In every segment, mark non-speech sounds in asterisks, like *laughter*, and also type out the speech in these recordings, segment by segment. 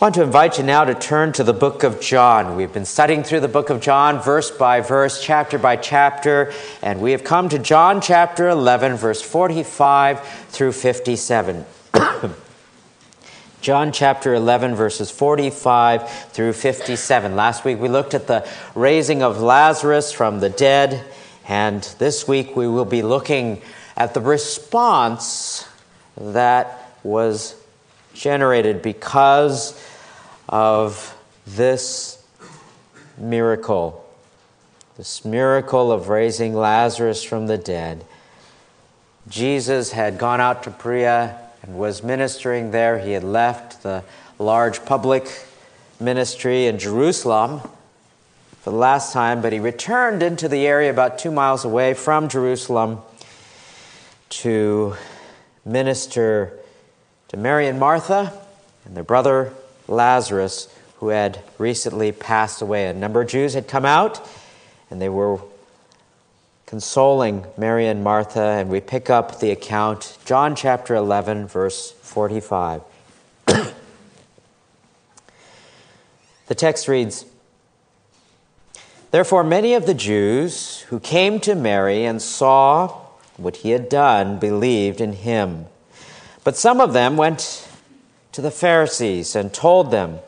I want to invite you now to turn to the book of John. We've been studying through the book of John, verse by verse, chapter by chapter, and we have come to John chapter 11, verse 45 through 57. *coughs* John chapter 11, verses 45 through 57. Last week we looked at the raising of Lazarus from the dead, and this week we will be looking at the response that was generated because of this miracle, this miracle of raising Lazarus from the dead. Jesus had gone out to Perea and was ministering there. He had left the large public ministry in Jerusalem for the last time, but he returned into the area about two miles away from Jerusalem to minister to Mary and Martha and their brother Lazarus, who had recently passed away. A number of Jews had come out and they were consoling Mary and Martha, and we pick up the account, John chapter 11, verse 45. *coughs* the text reads Therefore, many of the Jews who came to Mary and saw what he had done believed in him. But some of them went to the Pharisees and told them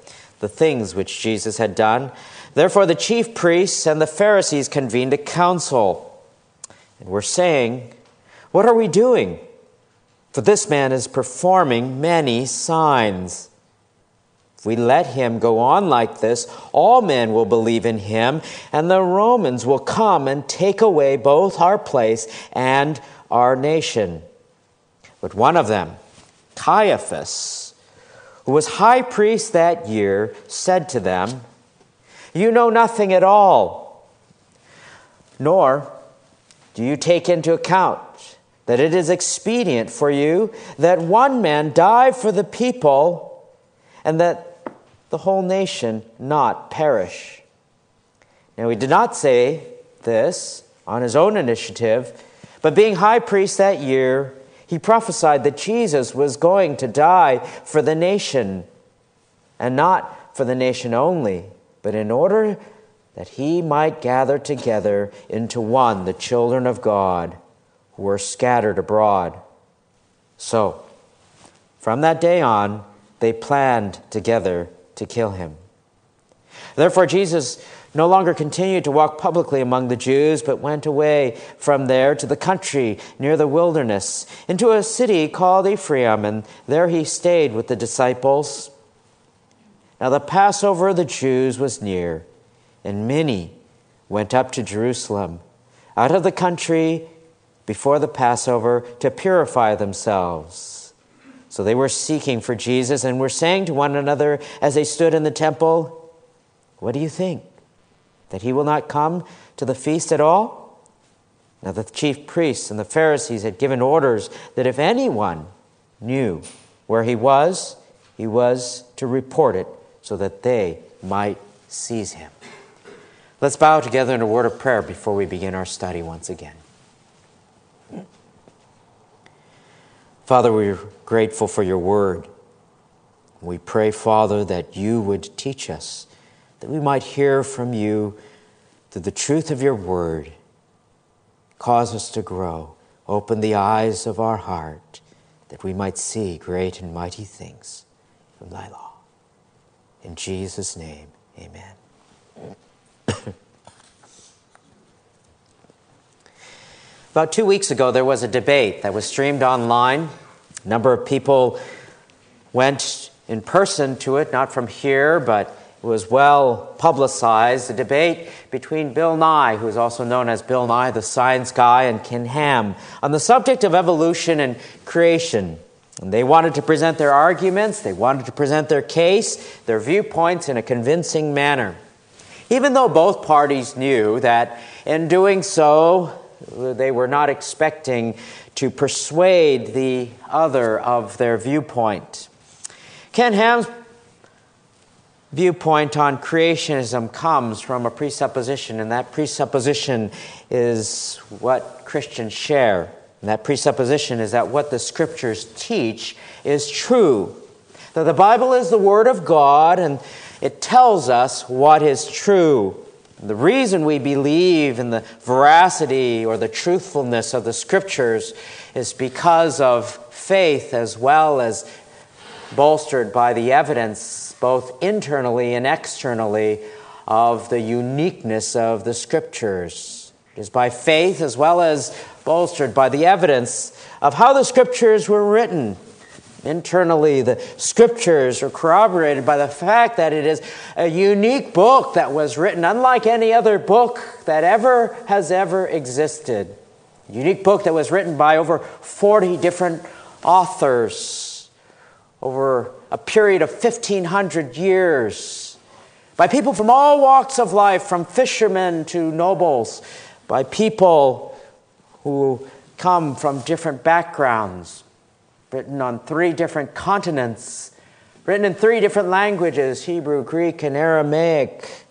the things which Jesus had done. Therefore, the chief priests and the Pharisees convened a council and were saying, What are we doing? For this man is performing many signs. If we let him go on like this, all men will believe in him, and the Romans will come and take away both our place and our nation. But one of them, Caiaphas, who was high priest that year, said to them, You know nothing at all, nor do you take into account that it is expedient for you that one man die for the people and that the whole nation not perish. Now, he did not say this on his own initiative, but being high priest that year, he prophesied that Jesus was going to die for the nation, and not for the nation only, but in order that he might gather together into one the children of God who were scattered abroad. So, from that day on, they planned together to kill him. Therefore, Jesus no longer continued to walk publicly among the Jews, but went away from there to the country near the wilderness, into a city called Ephraim, and there he stayed with the disciples. Now, the Passover of the Jews was near, and many went up to Jerusalem out of the country before the Passover to purify themselves. So they were seeking for Jesus and were saying to one another as they stood in the temple, What do you think? That he will not come to the feast at all? Now the chief priests and the Pharisees had given orders that if anyone knew where he was, he was to report it so that they might seize him. Let's bow together in a word of prayer before we begin our study once again. Father, we're grateful for your word. We pray, Father, that you would teach us, that we might hear from you through the truth of your word. Cause us to grow. Open the eyes of our heart that we might see great and mighty things from thy law. In Jesus' name, amen. *coughs* About two weeks ago, there was a debate that was streamed online. A number of people went in person to it, not from here, but was well publicized. A debate between Bill Nye, who is also known as Bill Nye, the science guy, and Ken Ham on the subject of evolution and creation. And they wanted to present their arguments, they wanted to present their case, their viewpoints in a convincing manner. Even though both parties knew that in doing so, they were not expecting to persuade the other of their viewpoint. Ken Ham's viewpoint on creationism comes from a presupposition, and that presupposition is what Christians share. And that presupposition is that what the scriptures teach is true. that the Bible is the Word of God and it tells us what is true. The reason we believe in the veracity or the truthfulness of the Scriptures is because of faith as well as bolstered by the evidence, both internally and externally, of the uniqueness of the Scriptures. It is by faith as well as bolstered by the evidence of how the Scriptures were written Internally, the scriptures are corroborated by the fact that it is a unique book that was written unlike any other book that ever has ever existed. A unique book that was written by over 40 different authors over a period of 1,500 years, by people from all walks of life, from fishermen to nobles, by people who come from different backgrounds written on three different continents, written in three different languages Hebrew, Greek, and Aramaic.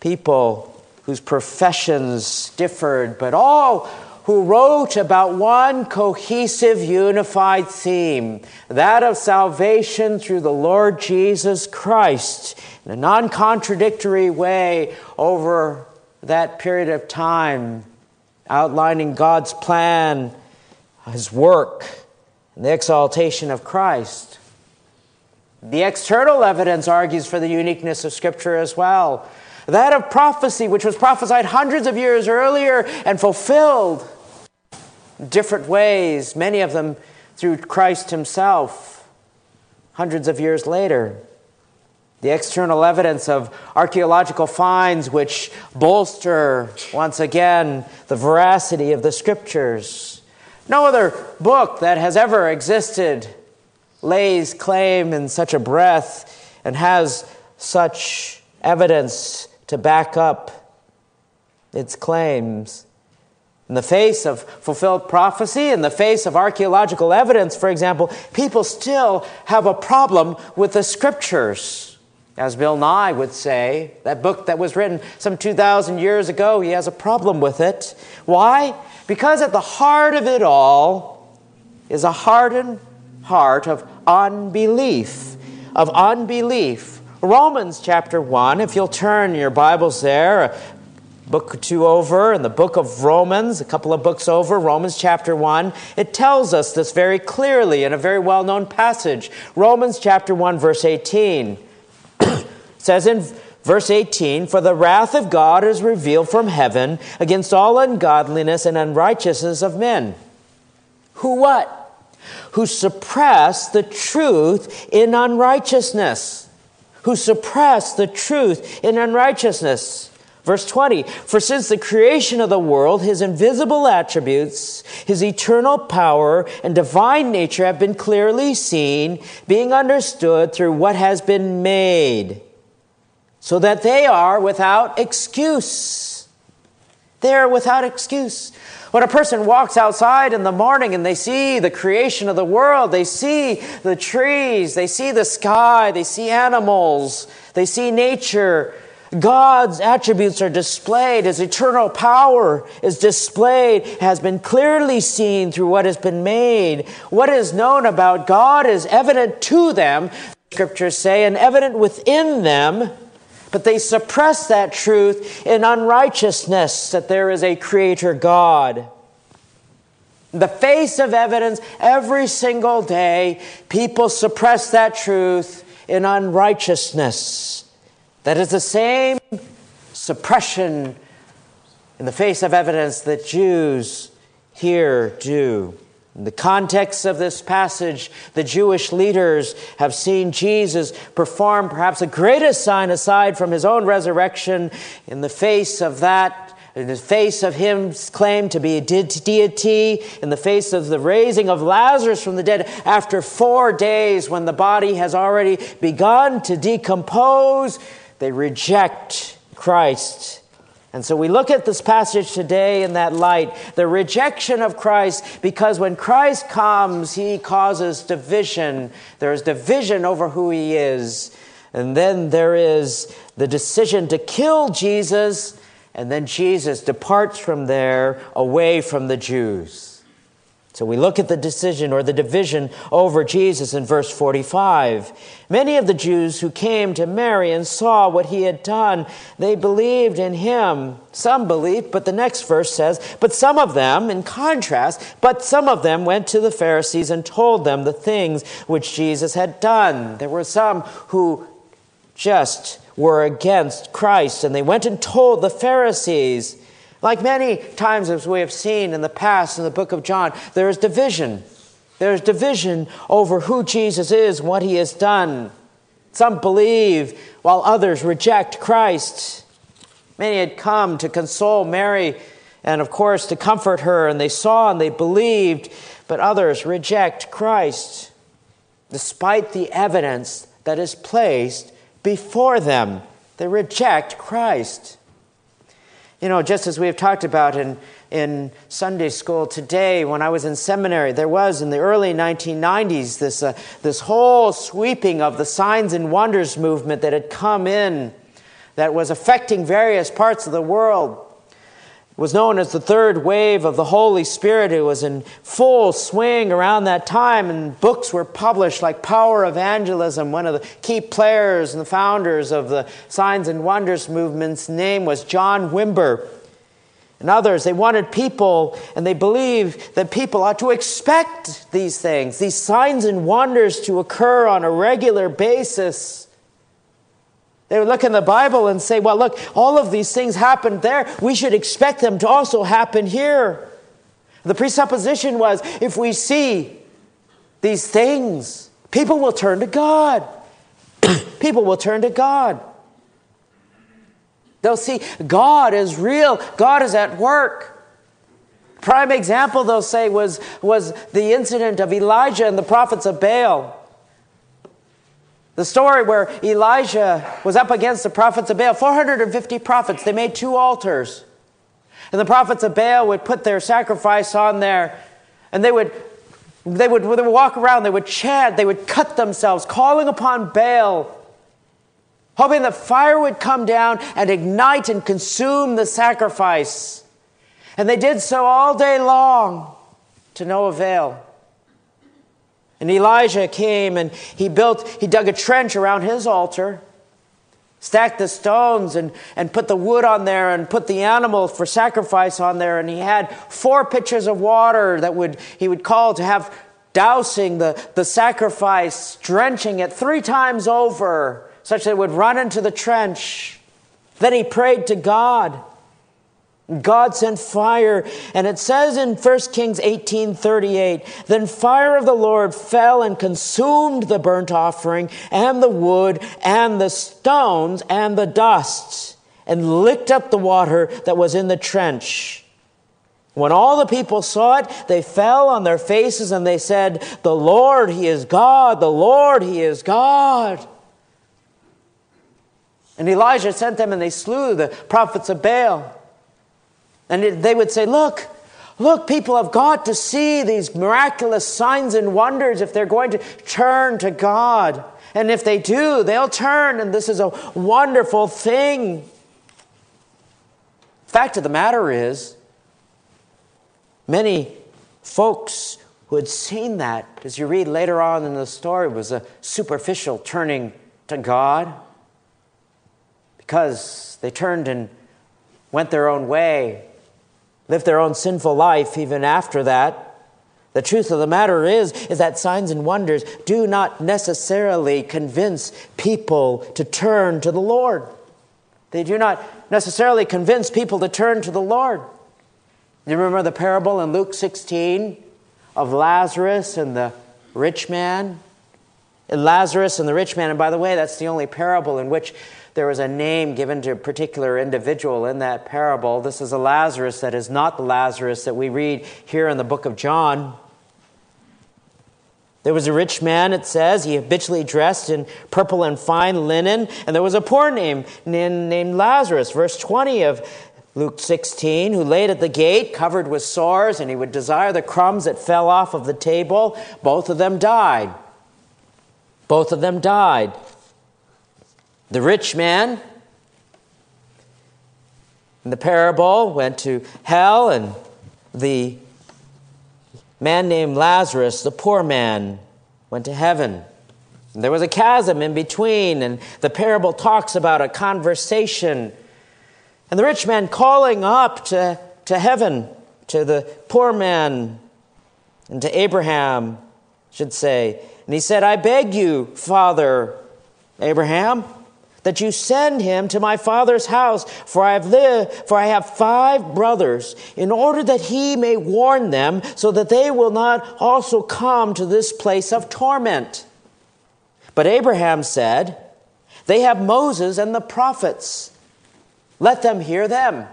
People whose professions differed, but all who wrote about one cohesive, unified theme that of salvation through the Lord Jesus Christ in a non contradictory way over that period of time, outlining God's plan, His work and the exaltation of Christ. The external evidence argues for the uniqueness of Scripture as well. That of prophecy, which was prophesied hundreds of years earlier and fulfilled different ways, many of them through Christ Himself, hundreds of years later. The external evidence of archaeological finds, which bolster once again the veracity of the Scriptures no other book that has ever existed lays claim in such a breath and has such evidence to back up its claims. In the face of fulfilled prophecy, in the face of archaeological evidence, for example, people still have a problem with the scriptures. As Bill Nye would say, that book that was written some 2,000 years ago, he has a problem with it. Why? Because at the heart of it all is a hardened heart of unbelief. Of unbelief. Romans chapter 1, if you'll turn your Bibles there, book or two over, in the book of Romans, a couple of books over, Romans chapter 1, it tells us this very clearly in a very well known passage. Romans chapter 1, verse 18 *clears throat* says in Verse 18 For the wrath of God is revealed from heaven against all ungodliness and unrighteousness of men. Who what? Who suppress the truth in unrighteousness. Who suppress the truth in unrighteousness. Verse 20 For since the creation of the world, his invisible attributes, his eternal power, and divine nature have been clearly seen, being understood through what has been made so that they are without excuse. They are without excuse. When a person walks outside in the morning and they see the creation of the world, they see the trees, they see the sky, they see animals, they see nature, God's attributes are displayed, His eternal power is displayed, has been clearly seen through what has been made. What is known about God is evident to them, scriptures say, and evident within them but they suppress that truth in unrighteousness that there is a creator God. The face of evidence every single day, people suppress that truth in unrighteousness. That is the same suppression in the face of evidence that Jews here do. In the context of this passage, the Jewish leaders have seen Jesus perform perhaps the greatest sign aside from his own resurrection in the face of that, in the face of him's claim to be a deity, in the face of the raising of Lazarus from the dead after four days when the body has already begun to decompose. They reject Christ and so we look at this passage today in that light the rejection of Christ, because when Christ comes, he causes division. There is division over who he is. And then there is the decision to kill Jesus, and then Jesus departs from there away from the Jews. So we look at the decision or the division over Jesus in verse 45. Many of the Jews who came to Mary and saw what he had done, they believed in him. Some believed, but the next verse says, but some of them, in contrast, but some of them went to the Pharisees and told them the things which Jesus had done. There were some who just were against Christ, and they went and told the Pharisees. Like many times, as we have seen in the past in the book of John, there is division. There is division over who Jesus is, what he has done. Some believe, while others reject Christ. Many had come to console Mary and, of course, to comfort her, and they saw and they believed, but others reject Christ despite the evidence that is placed before them. They reject Christ. You know, just as we have talked about in, in Sunday school today, when I was in seminary, there was in the early 1990s this, uh, this whole sweeping of the signs and wonders movement that had come in that was affecting various parts of the world was known as the third wave of the Holy Spirit. It was in full swing around that time, and books were published like Power Evangelism. One of the key players and the founders of the Signs and Wonders movement's name was John Wimber. And others, they wanted people, and they believed that people ought to expect these things, these signs and wonders to occur on a regular basis. They would look in the Bible and say, well, look, all of these things happened there. We should expect them to also happen here. The presupposition was if we see these things, people will turn to God. *clears throat* people will turn to God. They'll see God is real, God is at work. Prime example, they'll say, was, was the incident of Elijah and the prophets of Baal. The story where Elijah was up against the prophets of Baal, 450 prophets, they made two altars. And the prophets of Baal would put their sacrifice on there, and they would, they would, they would walk around, they would chant, they would cut themselves, calling upon Baal, hoping that fire would come down and ignite and consume the sacrifice. And they did so all day long to no avail. And Elijah came and he built, he dug a trench around his altar, stacked the stones and, and put the wood on there and put the animal for sacrifice on there. And he had four pitchers of water that would, he would call to have dousing the, the sacrifice, drenching it three times over, such that it would run into the trench. Then he prayed to God. God sent fire, and it says in 1 Kings 18 38, then fire of the Lord fell and consumed the burnt offering, and the wood, and the stones, and the dust, and licked up the water that was in the trench. When all the people saw it, they fell on their faces and they said, The Lord, He is God, the Lord, He is God. And Elijah sent them and they slew the prophets of Baal. And they would say, Look, look, people have got to see these miraculous signs and wonders if they're going to turn to God. And if they do, they'll turn, and this is a wonderful thing. Fact of the matter is, many folks who had seen that, as you read later on in the story, was a superficial turning to God because they turned and went their own way live their own sinful life even after that. The truth of the matter is, is that signs and wonders do not necessarily convince people to turn to the Lord. They do not necessarily convince people to turn to the Lord. You remember the parable in Luke 16 of Lazarus and the rich man? And Lazarus and the rich man, and by the way, that's the only parable in which there was a name given to a particular individual in that parable. This is a Lazarus that is not the Lazarus that we read here in the book of John. There was a rich man, it says, he habitually dressed in purple and fine linen, and there was a poor name named Lazarus. Verse 20 of Luke 16, who laid at the gate, covered with sores, and he would desire the crumbs that fell off of the table. Both of them died. Both of them died. The rich man in the parable went to hell, and the man named Lazarus, the poor man, went to heaven. And there was a chasm in between, and the parable talks about a conversation. And the rich man calling up to, to heaven, to the poor man, and to Abraham, should say. And he said, I beg you, Father Abraham, that you send him to my father's house, for I have lived, for I have five brothers, in order that he may warn them, so that they will not also come to this place of torment. But Abraham said, They have Moses and the prophets. Let them hear them.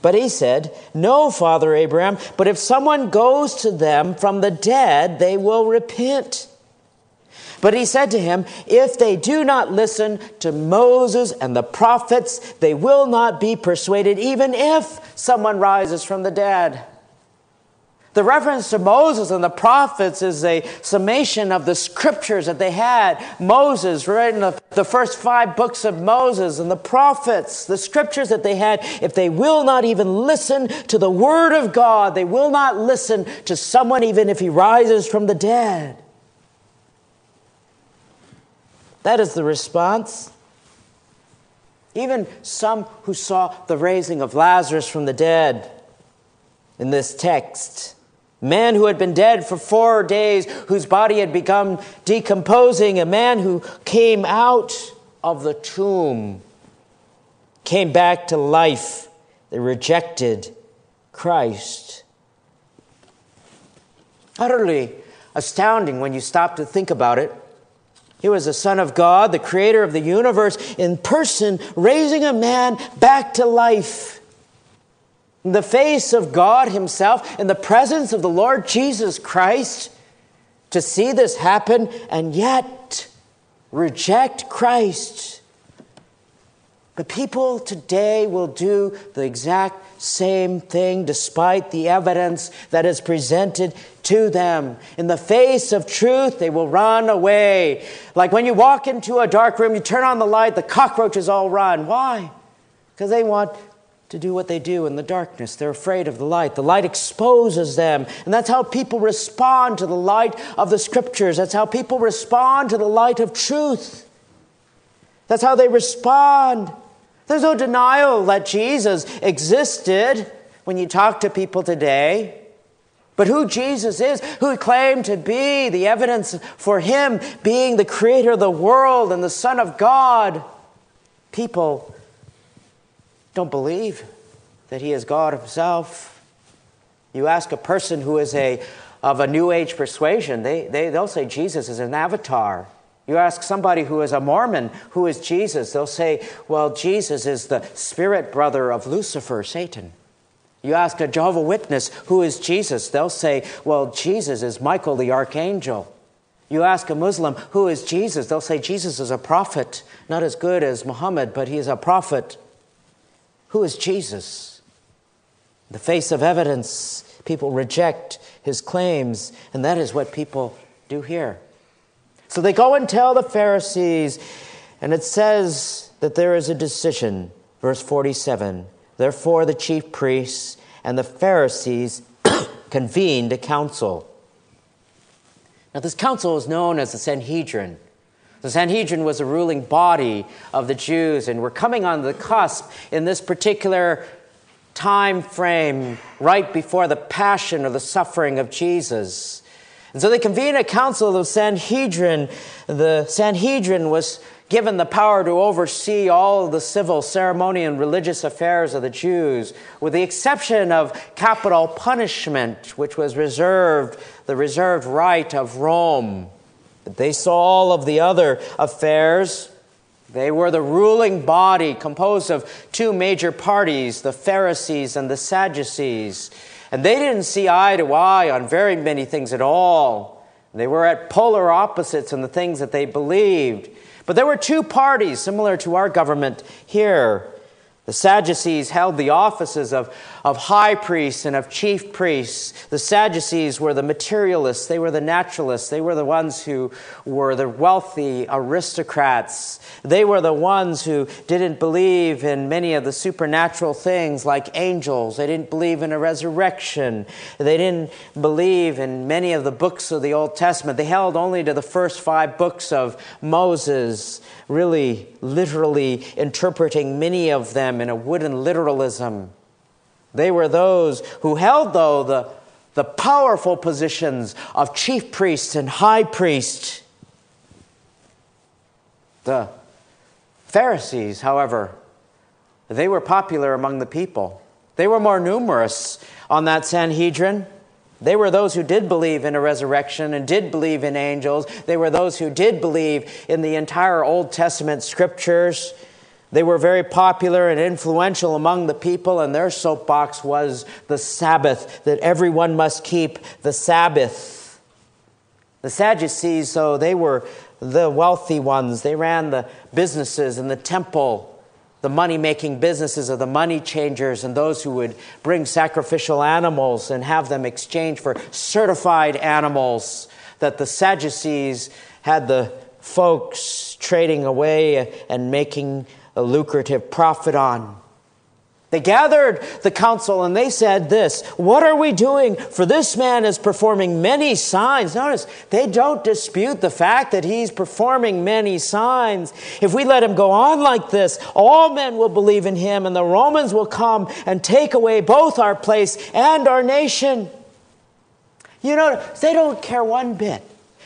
But he said, No, Father Abraham, but if someone goes to them from the dead, they will repent. But he said to him, If they do not listen to Moses and the prophets, they will not be persuaded, even if someone rises from the dead. The reference to Moses and the prophets is a summation of the scriptures that they had. Moses, in the, the first five books of Moses, and the prophets, the scriptures that they had. If they will not even listen to the word of God, they will not listen to someone even if he rises from the dead. That is the response. Even some who saw the raising of Lazarus from the dead in this text man who had been dead for four days, whose body had become decomposing, a man who came out of the tomb, came back to life. They rejected Christ. Utterly astounding when you stop to think about it. He was the Son of God, the creator of the universe, in person, raising a man back to life in the face of God Himself, in the presence of the Lord Jesus Christ, to see this happen and yet reject Christ. The people today will do the exact same thing despite the evidence that is presented to them. In the face of truth, they will run away. Like when you walk into a dark room, you turn on the light, the cockroaches all run. Why? Because they want to do what they do in the darkness. They're afraid of the light. The light exposes them. And that's how people respond to the light of the scriptures. That's how people respond to the light of truth. That's how they respond. There's no denial that Jesus existed when you talk to people today. But who Jesus is, who he claimed to be, the evidence for him being the creator of the world and the Son of God, people don't believe that he is God himself. You ask a person who is a, of a New Age persuasion, they, they, they'll say Jesus is an avatar. You ask somebody who is a Mormon, who is Jesus, they'll say, well, Jesus is the spirit brother of Lucifer, Satan. You ask a Jehovah Witness, who is Jesus? They'll say, well, Jesus is Michael the archangel. You ask a Muslim, who is Jesus? They'll say, Jesus is a prophet, not as good as Muhammad, but he is a prophet. Who is Jesus? In the face of evidence, people reject his claims, and that is what people do here. So they go and tell the Pharisees, and it says that there is a decision. Verse 47 Therefore, the chief priests and the Pharisees *coughs* convened a council. Now, this council is known as the Sanhedrin. The Sanhedrin was a ruling body of the Jews, and we're coming on the cusp in this particular time frame right before the passion or the suffering of Jesus. And so they convened a council of the Sanhedrin. The Sanhedrin was given the power to oversee all of the civil, ceremonial, and religious affairs of the Jews, with the exception of capital punishment, which was reserved, the reserved right of Rome. But They saw all of the other affairs. They were the ruling body composed of two major parties, the Pharisees and the Sadducees. And they didn't see eye to eye on very many things at all. They were at polar opposites in the things that they believed. But there were two parties similar to our government here. The Sadducees held the offices of, of high priests and of chief priests. The Sadducees were the materialists, they were the naturalists, they were the ones who were the wealthy aristocrats. They were the ones who didn't believe in many of the supernatural things like angels. They didn't believe in a resurrection. They didn't believe in many of the books of the Old Testament. They held only to the first five books of Moses, really literally interpreting many of them in a wooden literalism. They were those who held, though, the, the powerful positions of chief priest and high priest. The Pharisees, however, they were popular among the people. They were more numerous on that Sanhedrin. They were those who did believe in a resurrection and did believe in angels. They were those who did believe in the entire Old Testament scriptures. They were very popular and influential among the people, and their soapbox was the Sabbath, that everyone must keep the Sabbath. The Sadducees, though, they were the wealthy ones. They ran the businesses in the temple, the money making businesses of the money changers, and those who would bring sacrificial animals and have them exchanged for certified animals. That the Sadducees had the folks trading away and making a lucrative profit on. They gathered the council and they said this What are we doing? For this man is performing many signs. Notice, they don't dispute the fact that he's performing many signs. If we let him go on like this, all men will believe in him, and the Romans will come and take away both our place and our nation. You know, they don't care one bit.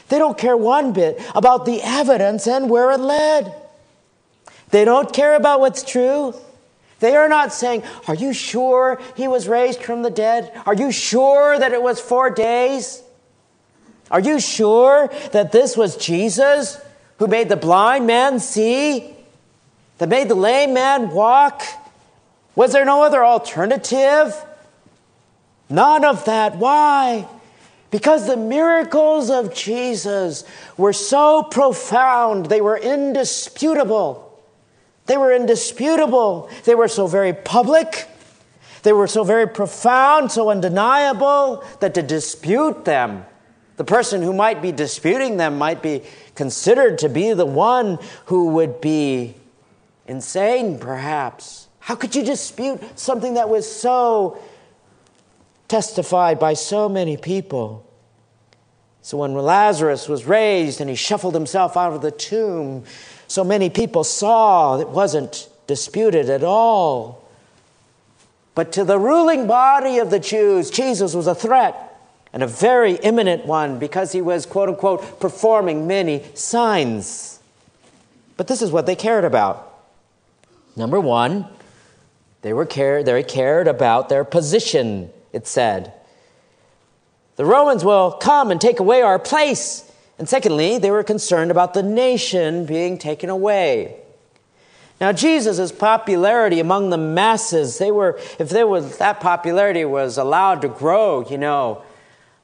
They don't care one bit about the evidence and where it led. They don't care about what's true. They are not saying, Are you sure he was raised from the dead? Are you sure that it was four days? Are you sure that this was Jesus who made the blind man see? That made the lame man walk? Was there no other alternative? None of that. Why? Because the miracles of Jesus were so profound, they were indisputable. They were indisputable. They were so very public. They were so very profound, so undeniable that to dispute them, the person who might be disputing them might be considered to be the one who would be insane, perhaps. How could you dispute something that was so testified by so many people? So when Lazarus was raised and he shuffled himself out of the tomb, so many people saw it wasn't disputed at all. But to the ruling body of the Jews, Jesus was a threat and a very imminent one because he was, quote unquote, performing many signs. But this is what they cared about. Number one, they were cared, they cared about their position, it said. The Romans will come and take away our place. And secondly, they were concerned about the nation being taken away. Now, Jesus' popularity among the masses, they were, if that popularity was allowed to grow, you know,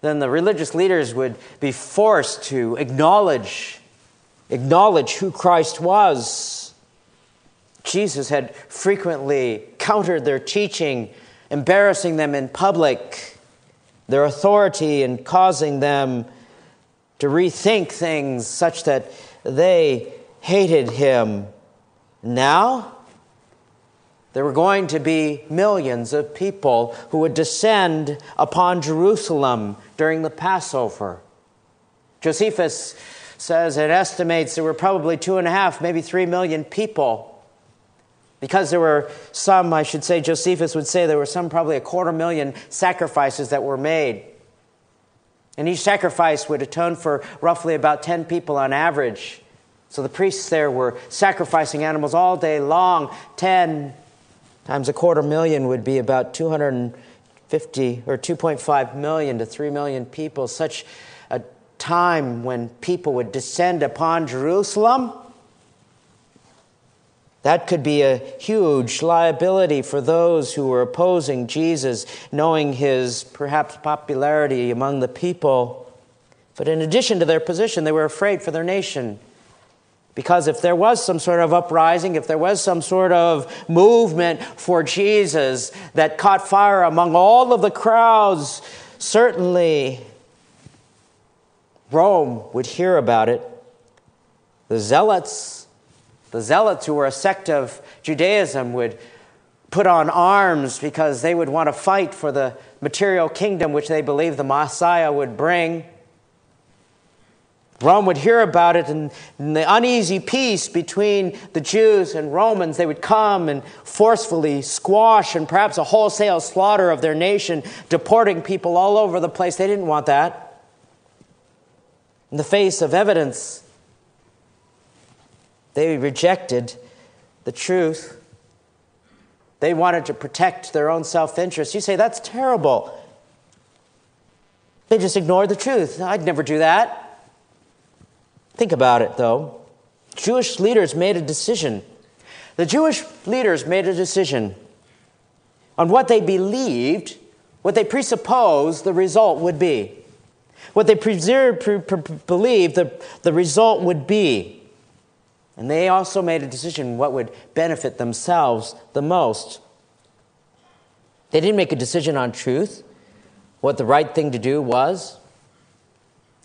then the religious leaders would be forced to acknowledge, acknowledge who Christ was. Jesus had frequently countered their teaching, embarrassing them in public, their authority, and causing them to rethink things such that they hated him. Now, there were going to be millions of people who would descend upon Jerusalem during the Passover. Josephus says it estimates there were probably two and a half, maybe three million people. Because there were some, I should say, Josephus would say there were some, probably a quarter million sacrifices that were made. And each sacrifice would atone for roughly about 10 people on average. So the priests there were sacrificing animals all day long. 10 times a quarter million would be about 250 or 2.5 million to 3 million people. Such a time when people would descend upon Jerusalem that could be a huge liability for those who were opposing Jesus, knowing his perhaps popularity among the people. But in addition to their position, they were afraid for their nation Because if there was some sort of uprising, if there was some sort of movement for Jesus that caught fire among all of the crowds, certainly Rome would hear about it. The zealots, the zealots who were a sect of Judaism, would put on arms because they would want to fight for the material kingdom which they believed the Messiah would bring. Rome would hear about it, and the uneasy peace between the Jews and Romans, they would come and forcefully squash and perhaps a wholesale slaughter of their nation, deporting people all over the place. They didn't want that. In the face of evidence, they rejected the truth. They wanted to protect their own self interest. You say, that's terrible. They just ignored the truth. I'd never do that. Think about it, though. Jewish leaders made a decision. The Jewish leaders made a decision on what they believed, what they presupposed the result would be. What they preserved, pre- pre- believed the, the result would be. And they also made a decision what would benefit themselves the most. They didn't make a decision on truth, what the right thing to do was.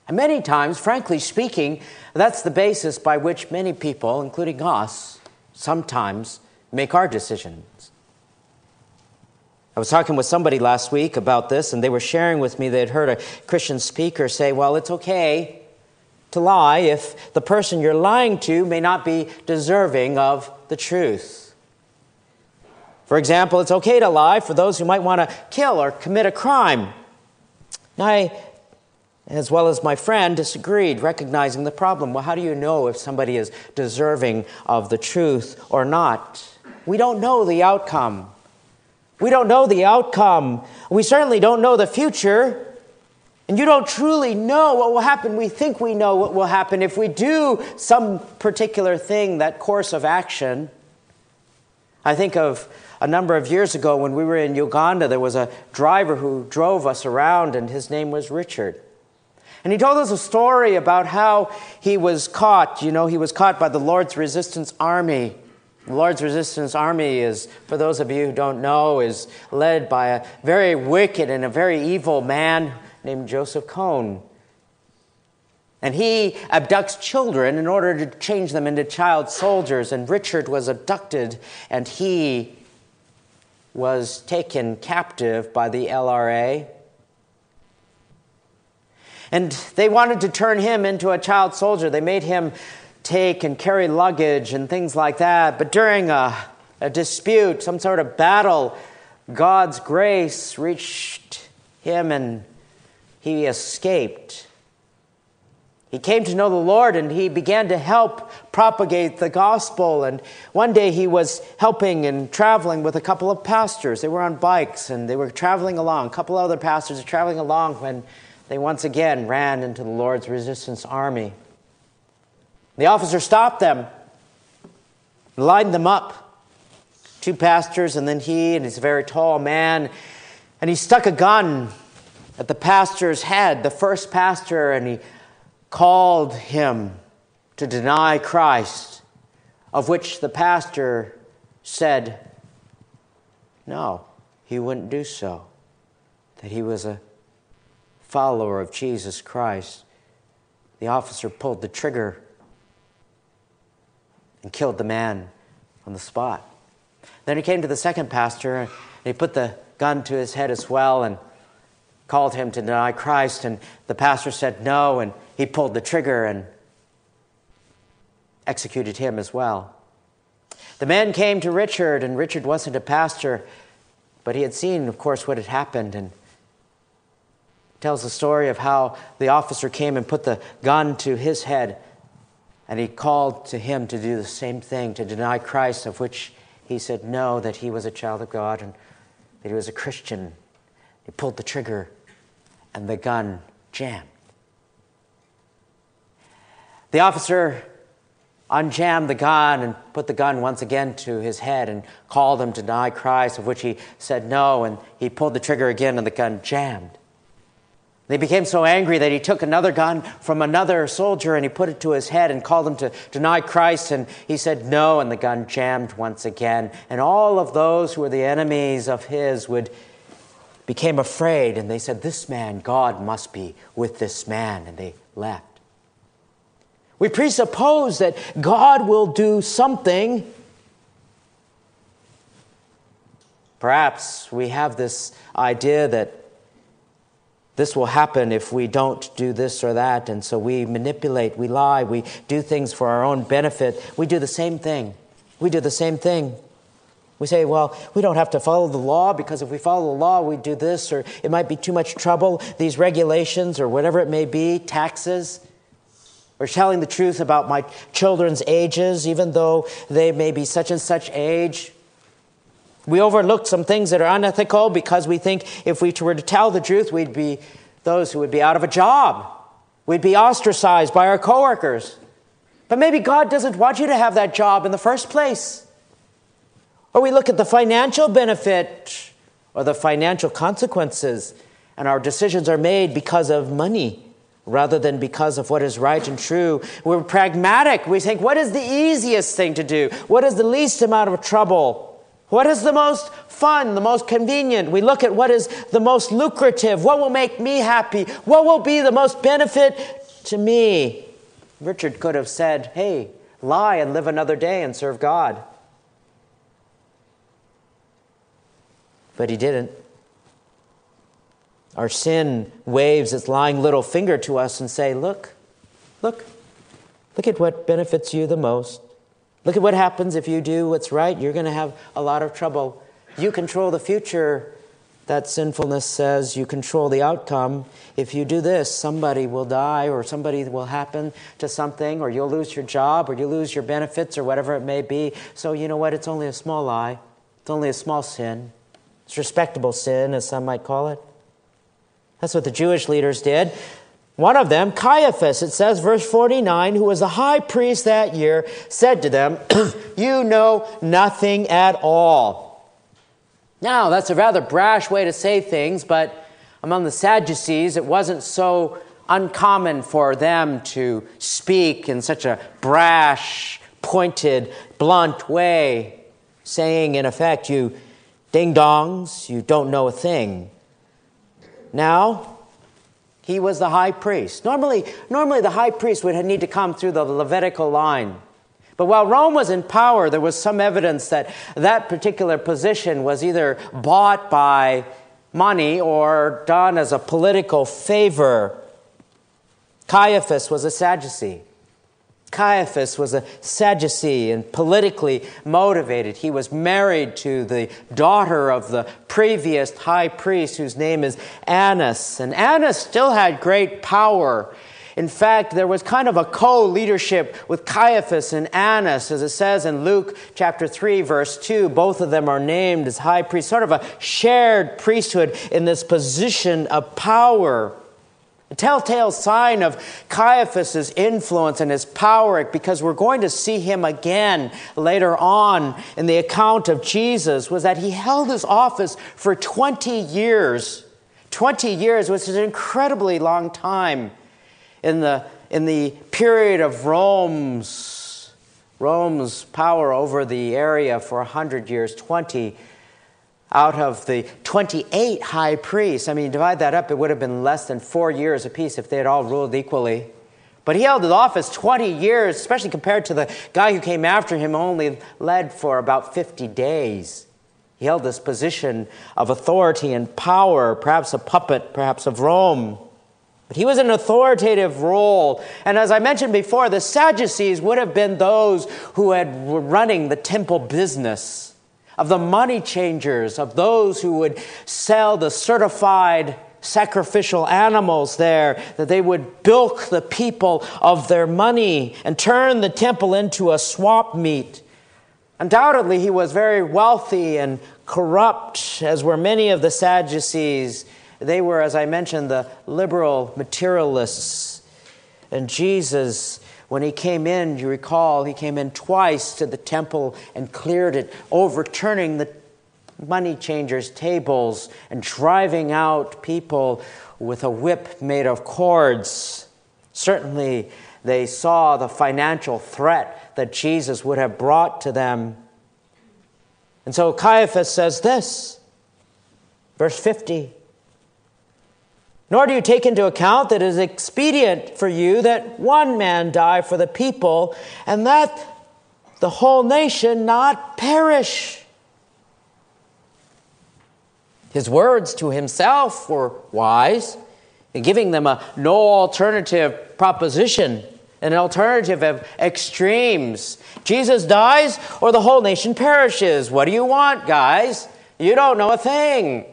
And many times, frankly speaking, that's the basis by which many people, including us, sometimes make our decisions. I was talking with somebody last week about this, and they were sharing with me they had heard a Christian speaker say, Well, it's okay to lie if the person you're lying to may not be deserving of the truth. For example, it's okay to lie for those who might want to kill or commit a crime. I as well as my friend, disagreed, recognizing the problem. Well, how do you know if somebody is deserving of the truth or not? We don't know the outcome. We don't know the outcome. We certainly don't know the future. And you don't truly know what will happen. We think we know what will happen if we do some particular thing, that course of action. I think of a number of years ago when we were in Uganda, there was a driver who drove us around, and his name was Richard. And he told us a story about how he was caught. You know, he was caught by the Lord's Resistance Army. The Lord's Resistance Army is, for those of you who don't know, is led by a very wicked and a very evil man named Joseph Kony. And he abducts children in order to change them into child soldiers. And Richard was abducted and he was taken captive by the LRA and they wanted to turn him into a child soldier. They made him take and carry luggage and things like that. But during a, a dispute, some sort of battle, God's grace reached him and he escaped. He came to know the Lord and he began to help propagate the gospel. And one day he was helping and traveling with a couple of pastors. They were on bikes and they were traveling along. A couple other pastors were traveling along when they once again ran into the Lord's resistance army. The officer stopped them, lined them up. Two pastors, and then he, and he's a very tall man, and he stuck a gun at the pastor's head, the first pastor, and he called him to deny Christ, of which the pastor said, no, he wouldn't do so, that he was a follower of Jesus Christ, the officer pulled the trigger and killed the man on the spot. Then he came to the second pastor and he put the gun to his head as well and called him to deny Christ. And the pastor said no, and he pulled the trigger and executed him as well. The man came to Richard, and Richard wasn't a pastor, but he had seen, of course, what had happened. And tells the story of how the officer came and put the gun to his head, and he called to him to do the same thing, to deny Christ, of which he said no, that he was a child of God and that he was a Christian. He pulled the trigger, and the gun jammed. The officer unjammed the gun and put the gun once again to his head and called him to deny Christ, of which he said no, and he pulled the trigger again, and the gun jammed. They became so angry that he took another gun from another soldier and he put it to his head and called him to deny Christ. And he said no, and the gun jammed once again. And all of those who were the enemies of his would became afraid and they said, This man, God must be with this man. And they left. We presuppose that God will do something. Perhaps we have this idea that this will happen if we don't do this or that. And so we manipulate, we lie, we do things for our own benefit. We do the same thing. We do the same thing. We say, well, we don't have to follow the law because if we follow the law, we do this, or it might be too much trouble, these regulations, or whatever it may be, taxes, or telling the truth about my children's ages, even though they may be such and such age. We overlook some things that are unethical because we think if we were to tell the truth, we'd be those who would be out of a job. We'd be ostracized by our coworkers. But maybe God doesn't want you to have that job in the first place. Or we look at the financial benefit or the financial consequences, and our decisions are made because of money rather than because of what is right and true. We're pragmatic. We think, what is the easiest thing to do? What is the least amount of trouble? What is the most fun, the most convenient? We look at what is the most lucrative, what will make me happy, what will be the most benefit to me. Richard could have said, hey, lie and live another day and serve God. But he didn't. Our sin waves its lying little finger to us and say, look, look, look at what benefits you the most. Look at what happens if you do what's right. You're going to have a lot of trouble. You control the future. That sinfulness says you control the outcome. If you do this, somebody will die, or somebody will happen to something, or you'll lose your job, or you lose your benefits, or whatever it may be. So, you know what? It's only a small lie, it's only a small sin. It's respectable sin, as some might call it. That's what the Jewish leaders did. One of them, Caiaphas, it says, verse 49, who was the high priest that year, said to them, *clears throat* You know nothing at all. Now, that's a rather brash way to say things, but among the Sadducees, it wasn't so uncommon for them to speak in such a brash, pointed, blunt way, saying, in effect, You ding dongs, you don't know a thing. Now, he was the high priest. Normally, normally the high priest would need to come through the Levitical line. But while Rome was in power, there was some evidence that that particular position was either bought by money or done as a political favor. Caiaphas was a Sadducee. Caiaphas was a Sadducee and politically motivated. He was married to the daughter of the previous high priest, whose name is Annas. And Annas still had great power. In fact, there was kind of a co leadership with Caiaphas and Annas, as it says in Luke chapter 3, verse 2. Both of them are named as high priests, sort of a shared priesthood in this position of power. Telltale sign of Caiaphas's influence and his power, because we're going to see him again later on in the account of Jesus, was that he held his office for 20 years. 20 years, which is an incredibly long time in the, in the period of Rome's, Rome's power over the area for 100 years. 20 out of the 28 high priests. I mean, you divide that up, it would have been less than four years apiece if they had all ruled equally. But he held the office 20 years, especially compared to the guy who came after him, only led for about 50 days. He held this position of authority and power, perhaps a puppet, perhaps of Rome. But he was an authoritative role. And as I mentioned before, the Sadducees would have been those who had were running the temple business of the money changers, of those who would sell the certified sacrificial animals there, that they would bilk the people of their money and turn the temple into a swap meet. Undoubtedly, he was very wealthy and corrupt, as were many of the Sadducees. They were, as I mentioned, the liberal materialists. And Jesus when he came in, you recall, he came in twice to the temple and cleared it, overturning the money changers' tables and driving out people with a whip made of cords. Certainly, they saw the financial threat that Jesus would have brought to them. And so Caiaphas says this, verse 50 Nor do you take into account that it is expedient for you that one man die for the people, and that the whole nation not perish. His words to himself were wise, in giving them a no alternative proposition, an alternative of extremes. Jesus dies or the whole nation perishes. What do you want, guys? You don't know a thing.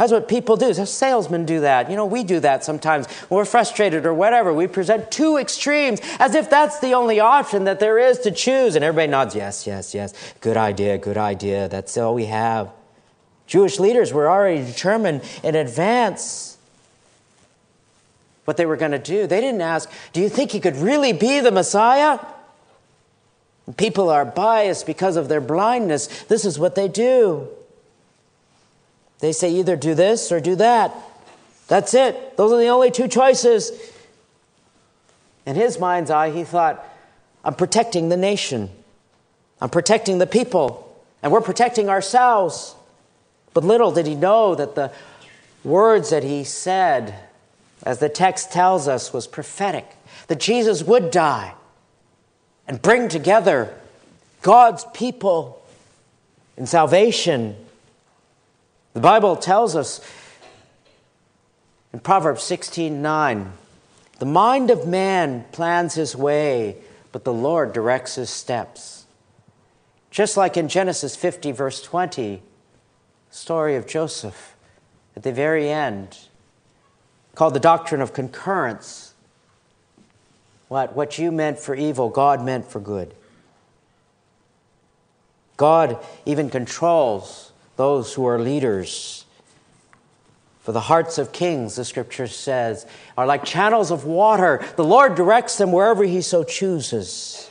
That's what people do. Salesmen do that. You know, we do that sometimes when we're frustrated or whatever. We present two extremes as if that's the only option that there is to choose. And everybody nods, yes, yes, yes. Good idea, good idea. That's all we have. Jewish leaders were already determined in advance what they were going to do. They didn't ask, Do you think he could really be the Messiah? People are biased because of their blindness. This is what they do. They say either do this or do that. That's it. Those are the only two choices. In his mind's eye, he thought, I'm protecting the nation, I'm protecting the people, and we're protecting ourselves. But little did he know that the words that he said, as the text tells us, was prophetic that Jesus would die and bring together God's people in salvation. The Bible tells us in Proverbs 16 9, the mind of man plans his way, but the Lord directs his steps. Just like in Genesis 50, verse 20, story of Joseph at the very end, called the doctrine of concurrence. What? What you meant for evil, God meant for good. God even controls those who are leaders. For the hearts of kings, the scripture says, are like channels of water. The Lord directs them wherever He so chooses.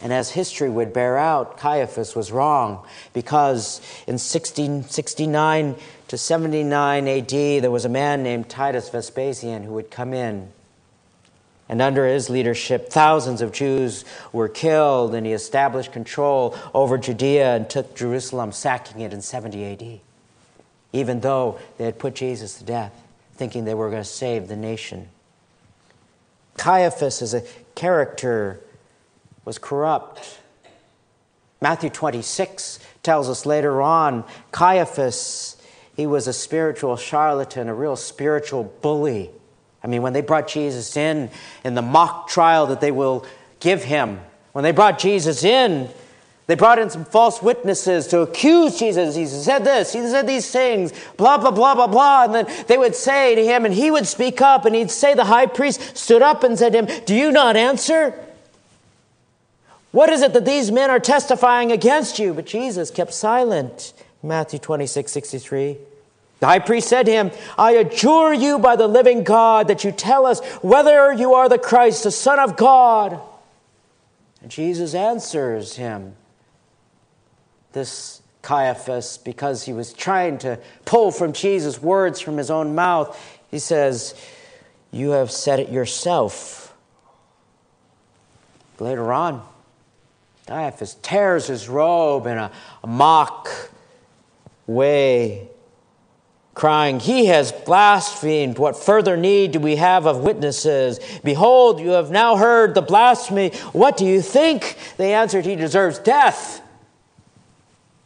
And as history would bear out, Caiaphas was wrong because in 1669 to 79 AD, there was a man named Titus Vespasian who would come in. And under his leadership, thousands of Jews were killed, and he established control over Judea and took Jerusalem, sacking it in 70 AD, even though they had put Jesus to death, thinking they were going to save the nation. Caiaphas as a character was corrupt. Matthew 26 tells us later on Caiaphas, he was a spiritual charlatan, a real spiritual bully. I mean, when they brought Jesus in, in the mock trial that they will give him, when they brought Jesus in, they brought in some false witnesses to accuse Jesus. He said this, he said these things, blah, blah, blah, blah, blah. And then they would say to him, and he would speak up, and he'd say, The high priest stood up and said to him, Do you not answer? What is it that these men are testifying against you? But Jesus kept silent. Matthew 26, 63. The high priest said to him, I adjure you by the living God that you tell us whether you are the Christ, the Son of God. And Jesus answers him, this Caiaphas, because he was trying to pull from Jesus words from his own mouth. He says, You have said it yourself. Later on, Caiaphas tears his robe in a, a mock way, crying, He has blasphemed. What further need do we have of witnesses? Behold, you have now heard the blasphemy. What do you think? They answered, He deserves death.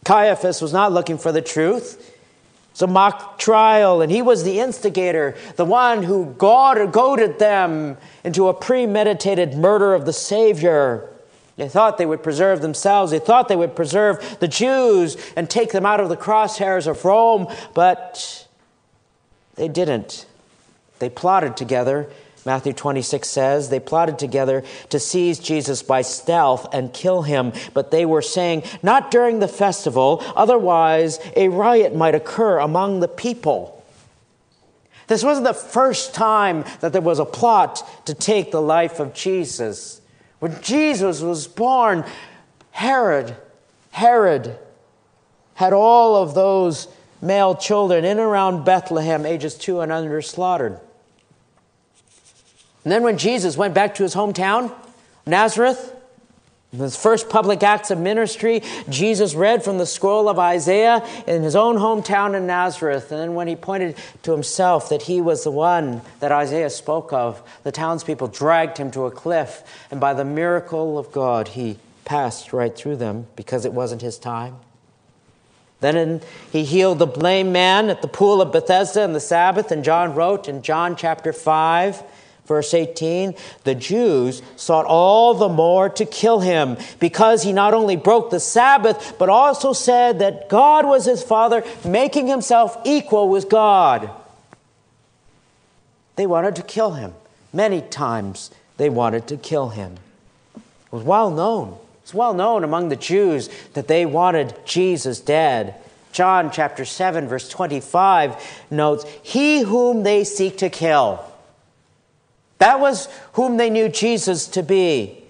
Caiaphas was not looking for the truth. It's a mock trial, and he was the instigator, the one who goaded them into a premeditated murder of the Savior. They thought they would preserve themselves. They thought they would preserve the Jews and take them out of the crosshairs of Rome, but they didn't. They plotted together. Matthew 26 says they plotted together to seize Jesus by stealth and kill him, but they were saying, not during the festival, otherwise a riot might occur among the people. This wasn't the first time that there was a plot to take the life of Jesus. When Jesus was born, Herod, Herod had all of those male children in and around Bethlehem, ages two and under, slaughtered. And then when Jesus went back to his hometown, Nazareth, his first public acts of ministry, Jesus read from the scroll of Isaiah in his own hometown in Nazareth. And then when he pointed to himself that he was the one that Isaiah spoke of, the townspeople dragged him to a cliff. And by the miracle of God, he passed right through them because it wasn't his time. Then he healed the lame man at the pool of Bethesda on the Sabbath, and John wrote in John chapter 5 Verse 18 The Jews sought all the more to kill him because he not only broke the Sabbath, but also said that God was his Father, making himself equal with God. They wanted to kill him. Many times they wanted to kill him. It was well known. It's well known among the Jews that they wanted Jesus dead. John chapter 7, verse 25 notes, He whom they seek to kill that was whom they knew Jesus to be.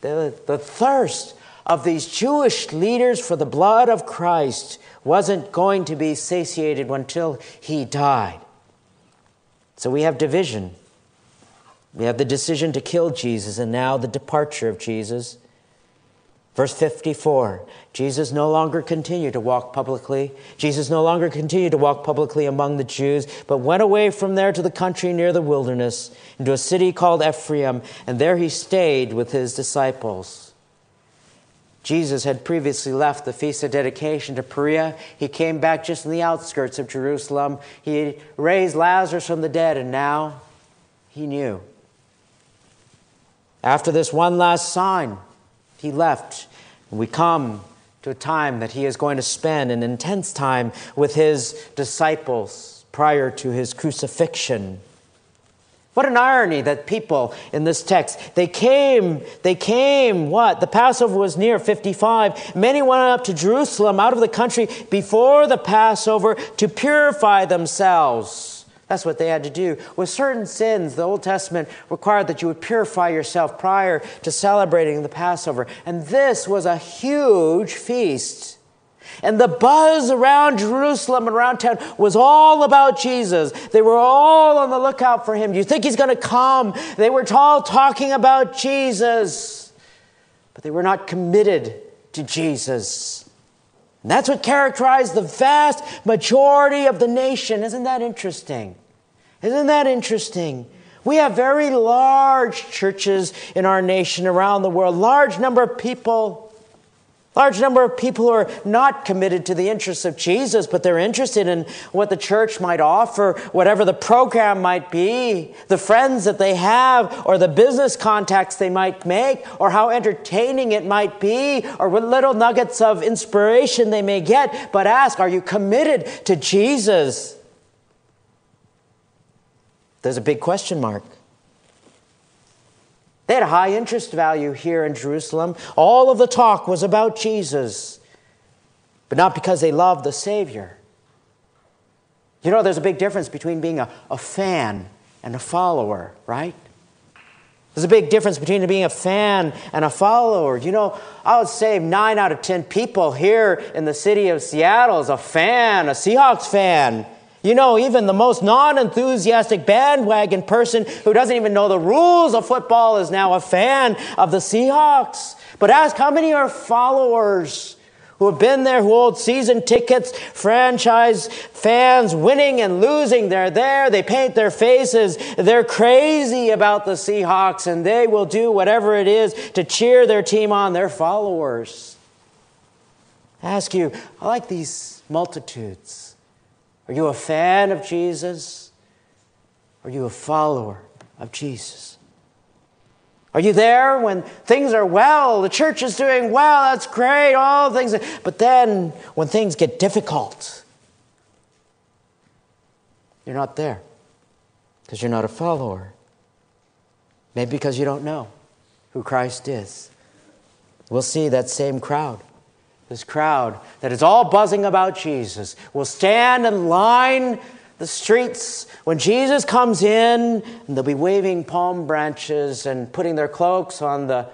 The, the thirst of these Jewish leaders for the blood of Christ wasn't going to be satiated until he died. So we have division. We have the decision to kill Jesus and now the departure of Jesus. Verse 54 Jesus no longer continued to walk publicly. Jesus no longer continued to walk publicly among the Jews, but went away from there to the country near the wilderness, into a city called Ephraim, and there he stayed with his disciples. Jesus had previously left the Feast of Dedication to Perea. He came back just in the outskirts of Jerusalem. He raised Lazarus from the dead, and now he knew. After this one last sign, he left. We come to a time that he is going to spend an intense time with his disciples prior to his crucifixion. What an irony that people in this text, they came, they came, what? The Passover was near 55. Many went up to Jerusalem out of the country before the Passover to purify themselves. That's what they had to do. With certain sins, the Old Testament required that you would purify yourself prior to celebrating the Passover. And this was a huge feast. And the buzz around Jerusalem and around town was all about Jesus. They were all on the lookout for him. Do you think he's going to come? They were all talking about Jesus, but they were not committed to Jesus. And that's what characterized the vast majority of the nation. Isn't that interesting? Isn't that interesting? We have very large churches in our nation around the world, large number of people Large number of people who are not committed to the interests of Jesus, but they're interested in what the church might offer, whatever the program might be, the friends that they have, or the business contacts they might make, or how entertaining it might be, or what little nuggets of inspiration they may get. But ask, are you committed to Jesus? There's a big question mark. They had high interest value here in Jerusalem. All of the talk was about Jesus, but not because they loved the Savior. You know, there's a big difference between being a, a fan and a follower, right? There's a big difference between being a fan and a follower. You know, I would say nine out of ten people here in the city of Seattle is a fan, a Seahawks fan. You know, even the most non enthusiastic bandwagon person who doesn't even know the rules of football is now a fan of the Seahawks. But ask how many are followers who have been there, who hold season tickets, franchise fans, winning and losing. They're there, they paint their faces, they're crazy about the Seahawks, and they will do whatever it is to cheer their team on. They're followers. I ask you, I like these multitudes. Are you a fan of Jesus? Are you a follower of Jesus? Are you there when things are well? The church is doing well, that's great, all things. But then when things get difficult, you're not there because you're not a follower. Maybe because you don't know who Christ is. We'll see that same crowd this crowd that is all buzzing about Jesus will stand and line the streets when Jesus comes in, and they'll be waving palm branches and putting their cloaks on the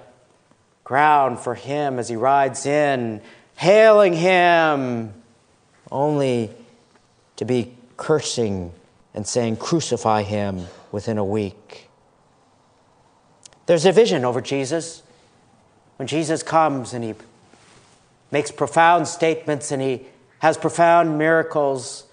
ground for him as he rides in, hailing him. Only to be cursing and saying, Crucify him within a week. There's a vision over Jesus. When Jesus comes and he makes profound statements and he has profound miracles,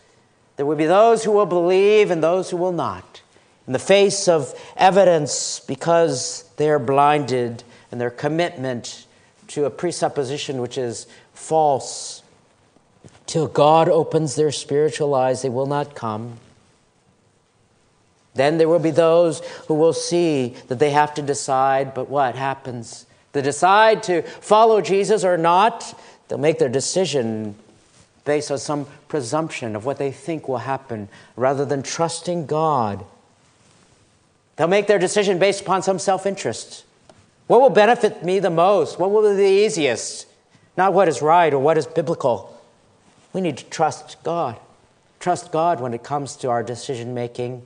there will be those who will believe and those who will not. In the face of evidence, because they are blinded and their commitment to a presupposition which is false, till God opens their spiritual eyes, they will not come. Then there will be those who will see that they have to decide, but what happens? They decide to follow Jesus or not, they'll make their decision based on some presumption of what they think will happen rather than trusting God. They'll make their decision based upon some self interest. What will benefit me the most? What will be the easiest? Not what is right or what is biblical. We need to trust God. Trust God when it comes to our decision making.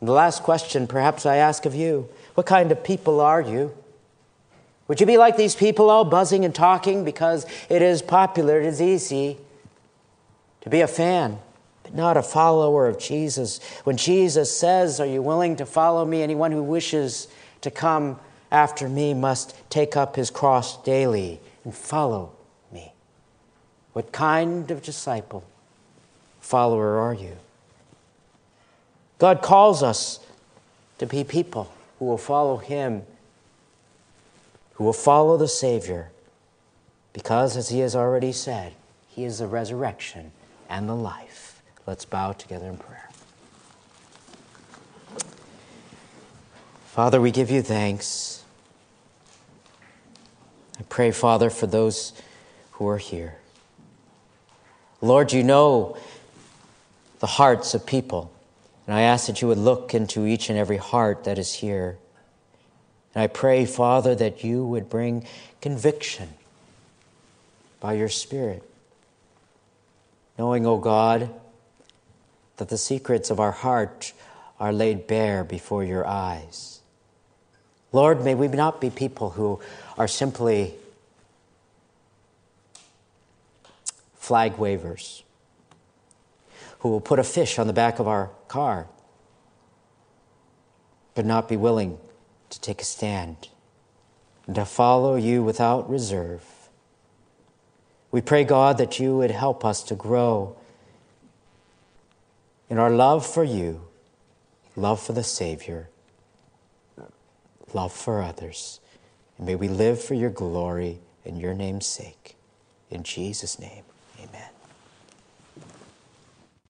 The last question, perhaps I ask of you what kind of people are you? Would you be like these people, all buzzing and talking because it is popular, it is easy to be a fan, but not a follower of Jesus? When Jesus says, Are you willing to follow me? Anyone who wishes to come after me must take up his cross daily and follow me. What kind of disciple, follower are you? God calls us to be people who will follow Him, who will follow the Savior, because, as He has already said, He is the resurrection and the life. Let's bow together in prayer. Father, we give you thanks. I pray, Father, for those who are here. Lord, you know the hearts of people. And I ask that you would look into each and every heart that is here. And I pray, Father, that you would bring conviction by your Spirit. Knowing, O oh God, that the secrets of our heart are laid bare before your eyes. Lord, may we not be people who are simply flag wavers who will put a fish on the back of our car, but not be willing to take a stand and to follow you without reserve. We pray, God, that you would help us to grow in our love for you, love for the Savior, love for others. And may we live for your glory and your name's sake. In Jesus' name.